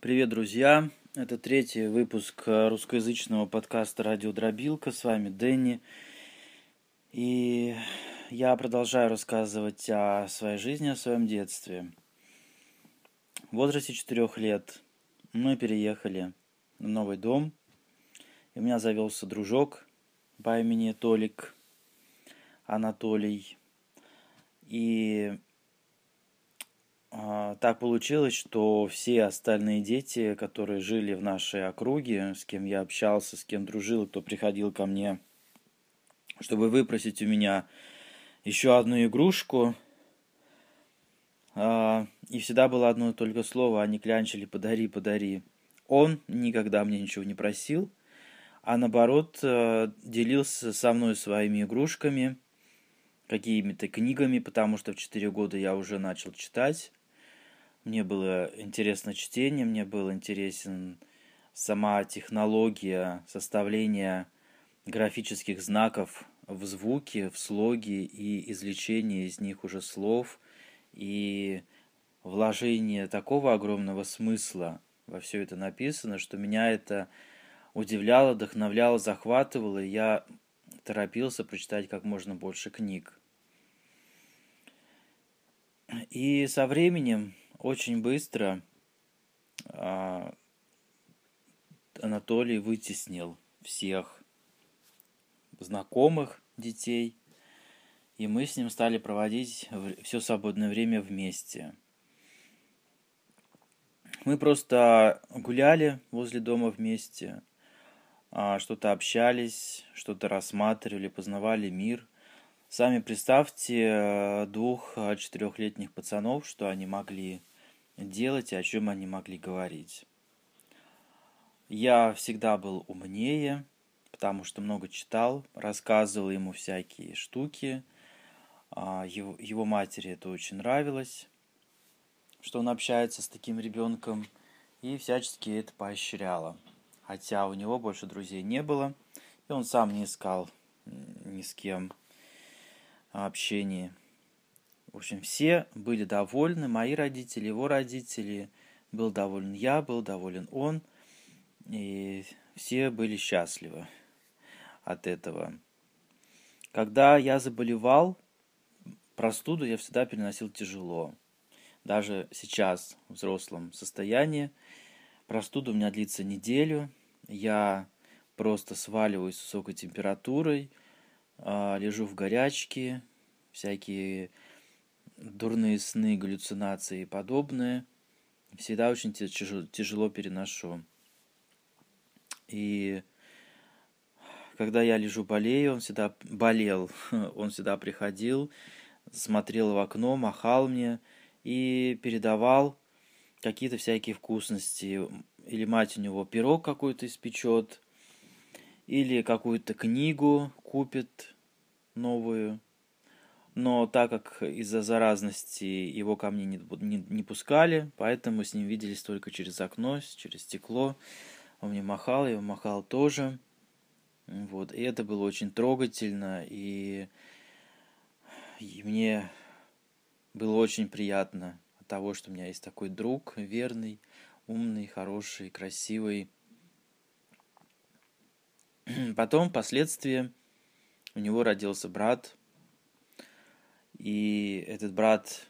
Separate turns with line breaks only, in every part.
Привет, друзья! Это третий выпуск русскоязычного подкаста «Радио Дробилка». С вами Дэнни. И я продолжаю рассказывать о своей жизни, о своем детстве. В возрасте четырех лет мы переехали в новый дом. И у меня завелся дружок по имени Толик Анатолий. И так получилось, что все остальные дети, которые жили в нашей округе, с кем я общался, с кем дружил, кто приходил ко мне, чтобы выпросить у меня еще одну игрушку, а, и всегда было одно только слово, они клянчили «подари, подари». Он никогда мне ничего не просил, а наоборот э, делился со мной своими игрушками, какими-то книгами, потому что в 4 года я уже начал читать. Мне было интересно чтение, мне был интересен сама технология составления графических знаков в звуке, в слоге и извлечение из них уже слов и вложение такого огромного смысла во все это написано, что меня это удивляло, вдохновляло, захватывало, и я торопился прочитать как можно больше книг. И со временем очень быстро а, Анатолий вытеснил всех знакомых детей, и мы с ним стали проводить все свободное время вместе. Мы просто гуляли возле дома вместе, а, что-то общались, что-то рассматривали, познавали мир. Сами представьте э, двух э, четырехлетних пацанов, что они могли делать и о чем они могли говорить. Я всегда был умнее, потому что много читал, рассказывал ему всякие штуки. А, его, матери это очень нравилось, что он общается с таким ребенком, и всячески это поощряла. Хотя у него больше друзей не было, и он сам не искал ни с кем общения. В общем, все были довольны, мои родители, его родители, был доволен я, был доволен он, и все были счастливы от этого. Когда я заболевал, простуду я всегда переносил тяжело. Даже сейчас, в взрослом состоянии, простуда у меня длится неделю, я просто сваливаюсь с высокой температурой, а, лежу в горячке, всякие дурные сны, галлюцинации и подобное, всегда очень тяжело, тяжело переношу. И когда я лежу болею, он всегда болел, он всегда приходил, смотрел в окно, махал мне и передавал какие-то всякие вкусности. Или мать у него пирог какой-то испечет, или какую-то книгу купит новую но так как из-за заразности его ко мне не, не, не пускали, поэтому с ним виделись только через окно, через стекло. Он мне махал, я махал тоже. Вот, и это было очень трогательно, и, и мне было очень приятно от того, что у меня есть такой друг, верный, умный, хороший, красивый. Потом, впоследствии, у него родился брат, и этот брат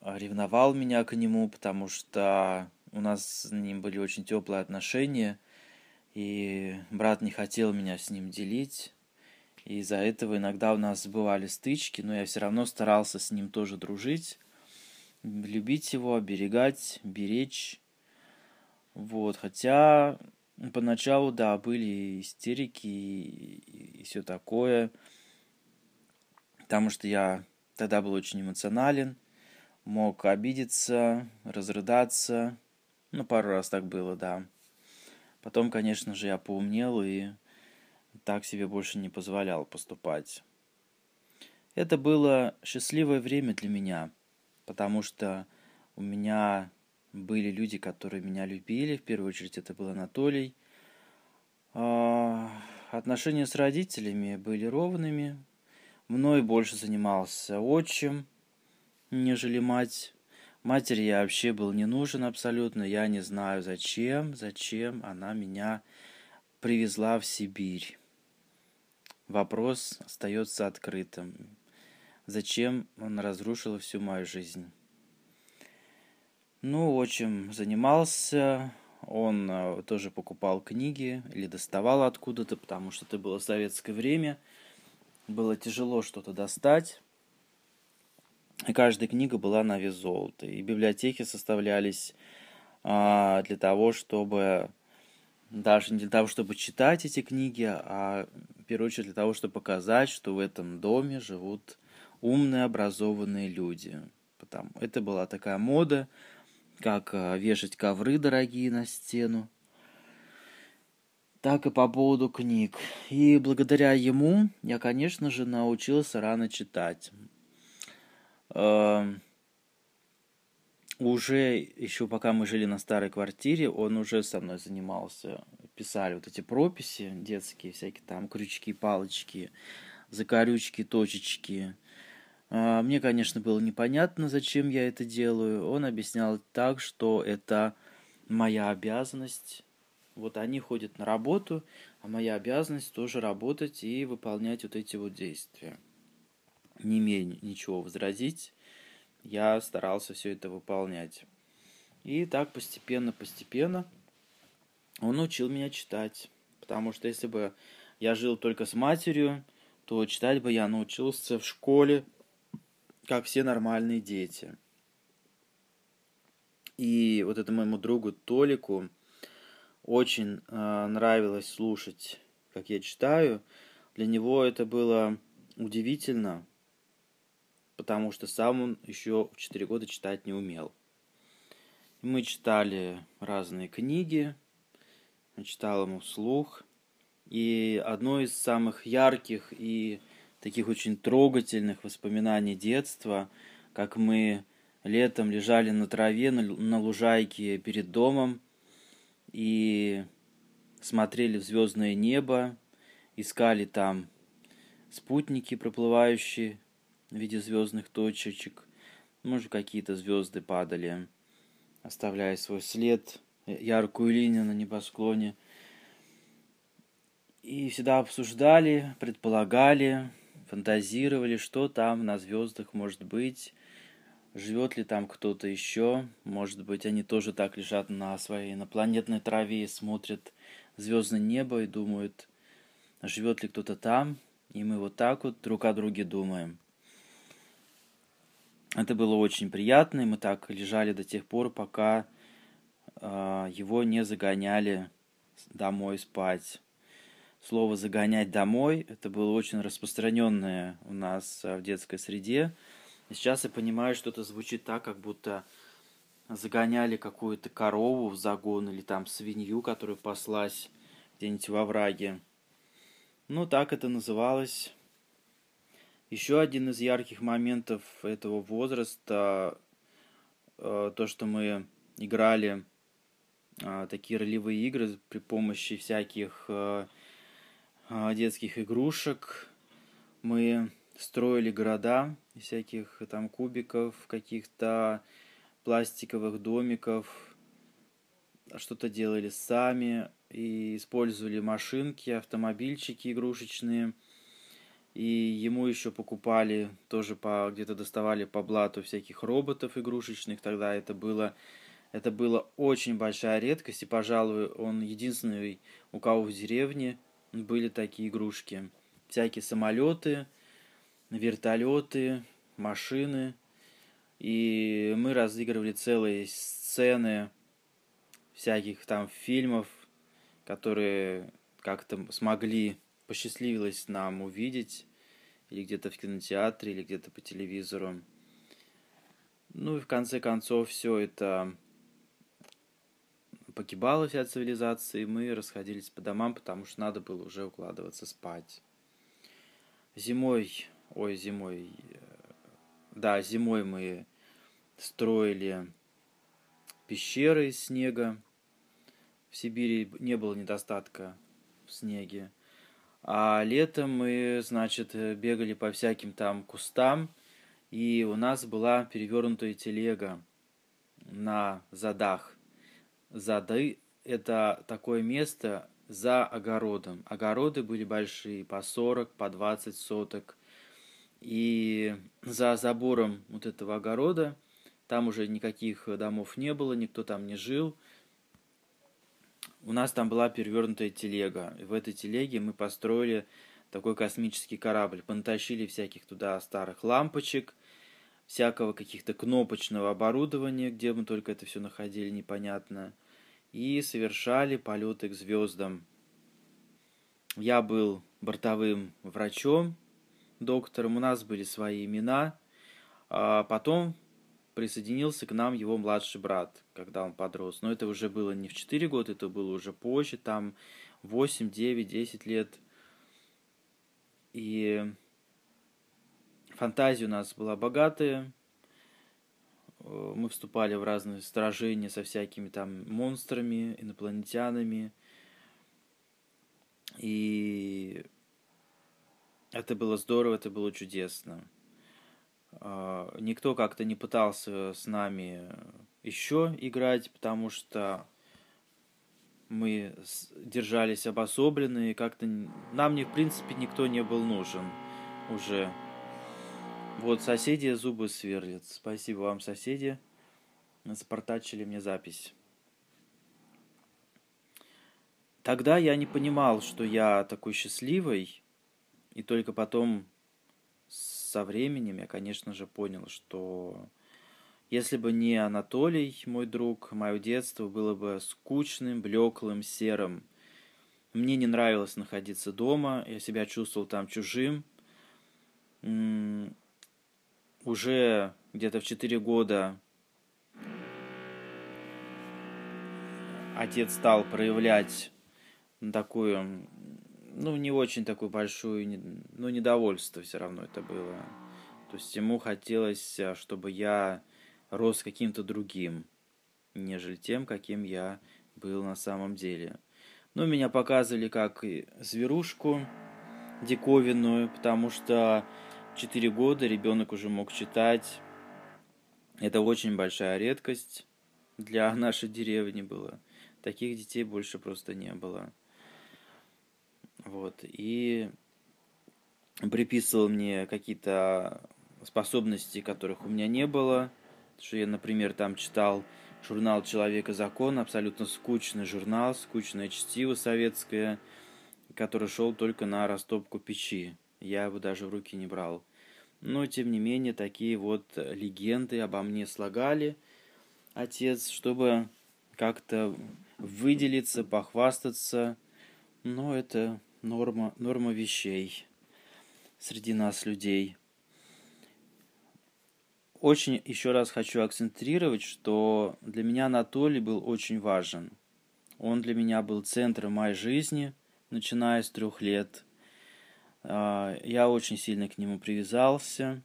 а, ревновал меня к нему, потому что у нас с ним были очень теплые отношения, и брат не хотел меня с ним делить. И из-за этого иногда у нас бывали стычки, но я все равно старался с ним тоже дружить, любить его, оберегать, беречь. Вот, хотя поначалу, да, были истерики и, и, и все такое потому что я тогда был очень эмоционален, мог обидеться, разрыдаться. Ну, пару раз так было, да. Потом, конечно же, я поумнел и так себе больше не позволял поступать. Это было счастливое время для меня, потому что у меня были люди, которые меня любили. В первую очередь это был Анатолий. А, отношения с родителями были ровными, Мной больше занимался отчим, нежели мать. Матери я вообще был не нужен абсолютно. Я не знаю, зачем, зачем она меня привезла в Сибирь. Вопрос остается открытым. Зачем он разрушил всю мою жизнь? Ну, отчим занимался, он э, тоже покупал книги или доставал откуда-то, потому что это было советское время. Было тяжело что-то достать. И каждая книга была на вес золота. И библиотеки составлялись а, для того, чтобы даже не для того, чтобы читать эти книги, а в первую очередь для того, чтобы показать, что в этом доме живут умные, образованные люди. Потому это была такая мода, как а, вешать ковры дорогие на стену, так и по поводу книг. И благодаря ему я, конечно же, научился рано читать. Эм, уже еще пока мы жили на старой квартире, он уже со мной занимался. Писали вот эти прописи детские, всякие там крючки, палочки, закорючки, точечки. А, мне, конечно, было непонятно, зачем я это делаю. Он объяснял так, что это моя обязанность. Вот они ходят на работу, а моя обязанность тоже работать и выполнять вот эти вот действия не имея ничего возразить, я старался все это выполнять. И так постепенно, постепенно он учил меня читать. Потому что если бы я жил только с матерью, то читать бы я научился в школе, как все нормальные дети. И вот этому моему другу Толику очень э, нравилось слушать, как я читаю. Для него это было удивительно, потому что сам он еще в 4 года читать не умел. Мы читали разные книги, читал ему вслух. И одно из самых ярких и таких очень трогательных воспоминаний детства, как мы летом лежали на траве на, лужайке перед домом и смотрели в звездное небо, искали там спутники проплывающие в виде звездных точечек. Может, какие-то звезды падали, оставляя свой след, яркую линию на небосклоне. И всегда обсуждали, предполагали, фантазировали, что там на звездах может быть, живет ли там кто-то еще. Может быть, они тоже так лежат на своей инопланетной траве и смотрят звездное небо и думают, живет ли кто-то там. И мы вот так вот друг о друге думаем. Это было очень приятно, и мы так лежали до тех пор, пока э, его не загоняли домой спать. Слово «загонять домой» — это было очень распространенное у нас в детской среде. И сейчас я понимаю, что это звучит так, как будто загоняли какую-то корову в загон или там свинью, которая паслась где-нибудь во враге. Ну, так это называлось еще один из ярких моментов этого возраста, э, то, что мы играли э, такие ролевые игры при помощи всяких э, детских игрушек. Мы строили города всяких там кубиков, каких-то пластиковых домиков, что-то делали сами и использовали машинки, автомобильчики игрушечные – и ему еще покупали, тоже по, где-то доставали по блату всяких роботов игрушечных. Тогда это было, это было очень большая редкость. И, пожалуй, он единственный, у кого в деревне были такие игрушки. Всякие самолеты, вертолеты, машины. И мы разыгрывали целые сцены всяких там фильмов, которые как-то смогли посчастливилось нам увидеть, или где-то в кинотеатре, или где-то по телевизору. Ну и в конце концов все это погибала вся цивилизация, и мы расходились по домам, потому что надо было уже укладываться спать. Зимой, ой, зимой, да, зимой мы строили пещеры из снега. В Сибири не было недостатка в снеге. А летом мы, значит, бегали по всяким там кустам, и у нас была перевернутая телега. на задах. Зады – это такое место за огородом. Огороды были большие, по 40, по 20 соток. И за забором вот этого огорода там уже никаких домов не было, никто там не жил. У нас там была перевернутая телега. И в этой телеге мы построили такой космический корабль. Понатащили всяких туда старых лампочек, всякого каких-то кнопочного оборудования, где мы только это все находили, непонятно. И совершали полеты к звездам. Я был бортовым врачом, доктором, у нас были свои имена. А потом присоединился к нам его младший брат, когда он подрос. Но это уже было не в 4 года, это было уже позже, там 8, 9, 10 лет. И фантазия у нас была богатая. Мы вступали в разные сражения со всякими там монстрами, инопланетянами. И это было здорово, это было чудесно. А, никто как-то не пытался с нами еще играть, потому что мы держались обособленные, как-то нам, в принципе, никто не был нужен уже. Вот, соседи зубы сверлят. Спасибо вам, соседи. Запортачили мне запись. Тогда я не понимал, что я такой счастливый, и только потом со временем я, конечно же, понял, что если бы не Анатолий, мой друг, мое детство было бы скучным, блеклым, серым. Мне не нравилось находиться дома, я себя чувствовал там чужим. Уже где-то в 4 года отец стал проявлять такую ну, не очень такую большую, ну, недовольство все равно это было. То есть ему хотелось, а, чтобы я рос каким-то другим, нежели тем, каким я был на самом деле. Ну, меня показывали как зверушку диковинную, потому что 4 года ребенок уже мог читать. Это очень большая редкость для нашей деревни было. Таких детей больше просто не было. Вот. И приписывал мне какие-то способности, которых у меня не было. Что я, например, там читал журнал «Человек и закон», абсолютно скучный журнал, скучное чтиво советское, который шел только на растопку печи. Я его даже в руки не брал. Но, тем не менее, такие вот легенды обо мне слагали отец, чтобы как-то выделиться, похвастаться. Но это норма, норма вещей среди нас, людей. Очень еще раз хочу акцентрировать, что для меня Анатолий был очень важен. Он для меня был центром моей жизни, начиная с трех лет. А, я очень сильно к нему привязался.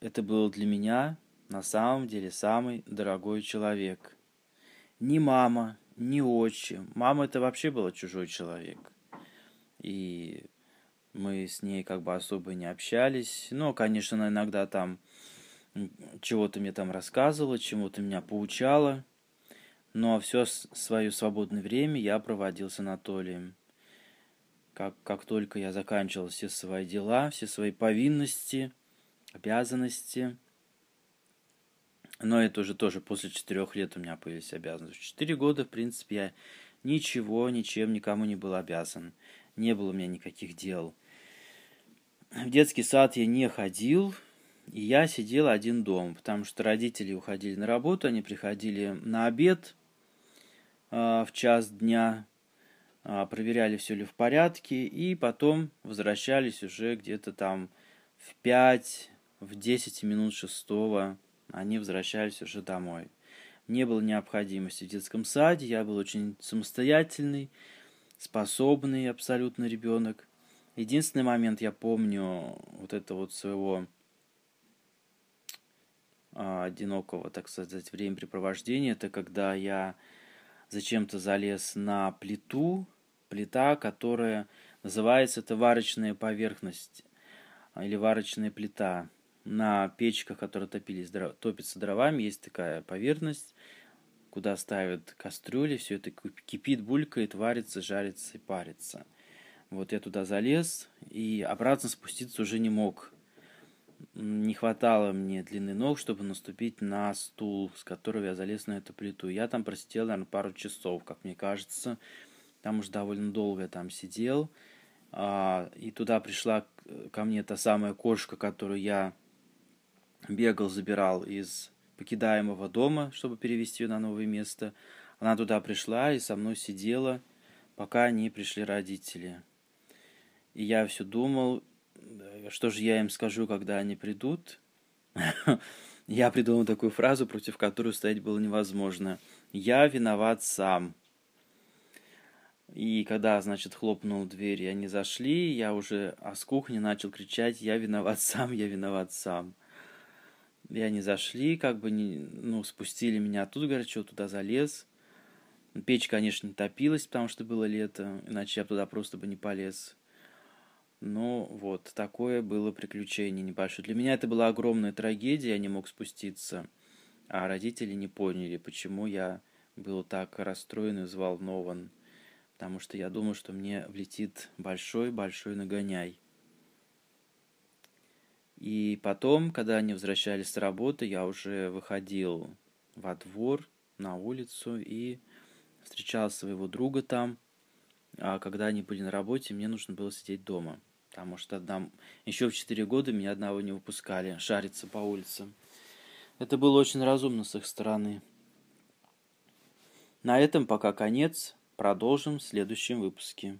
Это был для меня на самом деле самый дорогой человек. Ни мама, не отчим. Мама это вообще была чужой человек. И мы с ней как бы особо не общались. Но, конечно, она иногда там чего-то мне там рассказывала, чему-то меня поучала. Но все свое свободное время я проводил с Анатолием. Как, как только я заканчивал все свои дела, все свои повинности, обязанности, но это уже тоже после четырех лет у меня появились обязанности. Четыре года, в принципе, я ничего, ничем, никому не был обязан. Не было у меня никаких дел. В детский сад я не ходил, и я сидел один дома, потому что родители уходили на работу, они приходили на обед э, в час дня, э, проверяли, все ли в порядке, и потом возвращались уже где-то там в 5, в 10 минут шестого они возвращались уже домой. Не было необходимости в детском саде, я был очень самостоятельный, способный абсолютно ребенок. Единственный момент я помню вот это вот своего а, одинокого, так сказать, времяпрепровождения, это когда я зачем-то залез на плиту, плита, которая называется это варочная поверхность или варочная плита. На печках, которые топились, топятся дровами, есть такая поверхность, куда ставят кастрюли, все это кипит, булькает, варится, жарится и парится. Вот я туда залез и обратно спуститься уже не мог. Не хватало мне длины ног, чтобы наступить на стул, с которого я залез на эту плиту. Я там просидел, наверное, пару часов, как мне кажется. Там уж довольно долго я там сидел. А, и туда пришла ко мне та самая кошка, которую я бегал, забирал из покидаемого дома, чтобы перевести ее на новое место. Она туда пришла и со мной сидела, пока не пришли родители. И я все думал, что же я им скажу, когда они придут. Я придумал такую фразу, против которой стоять было невозможно. Я виноват сам. И когда, значит, хлопнул дверь, и они зашли, я уже а с кухни начал кричать «Я виноват сам, я виноват сам». И они зашли, как бы, не, ну, спустили меня оттуда горячо, туда залез. Печь, конечно, не топилась, потому что было лето, иначе я туда просто бы не полез. Но вот, такое было приключение небольшое. Для меня это была огромная трагедия, я не мог спуститься. А родители не поняли, почему я был так расстроен и взволнован. Потому что я думал, что мне влетит большой-большой нагоняй. И потом, когда они возвращались с работы, я уже выходил во двор, на улицу и встречал своего друга там. А когда они были на работе, мне нужно было сидеть дома. Потому что там еще в 4 года меня одного не выпускали шариться по улицам. Это было очень разумно с их стороны. На этом пока конец. Продолжим в следующем выпуске.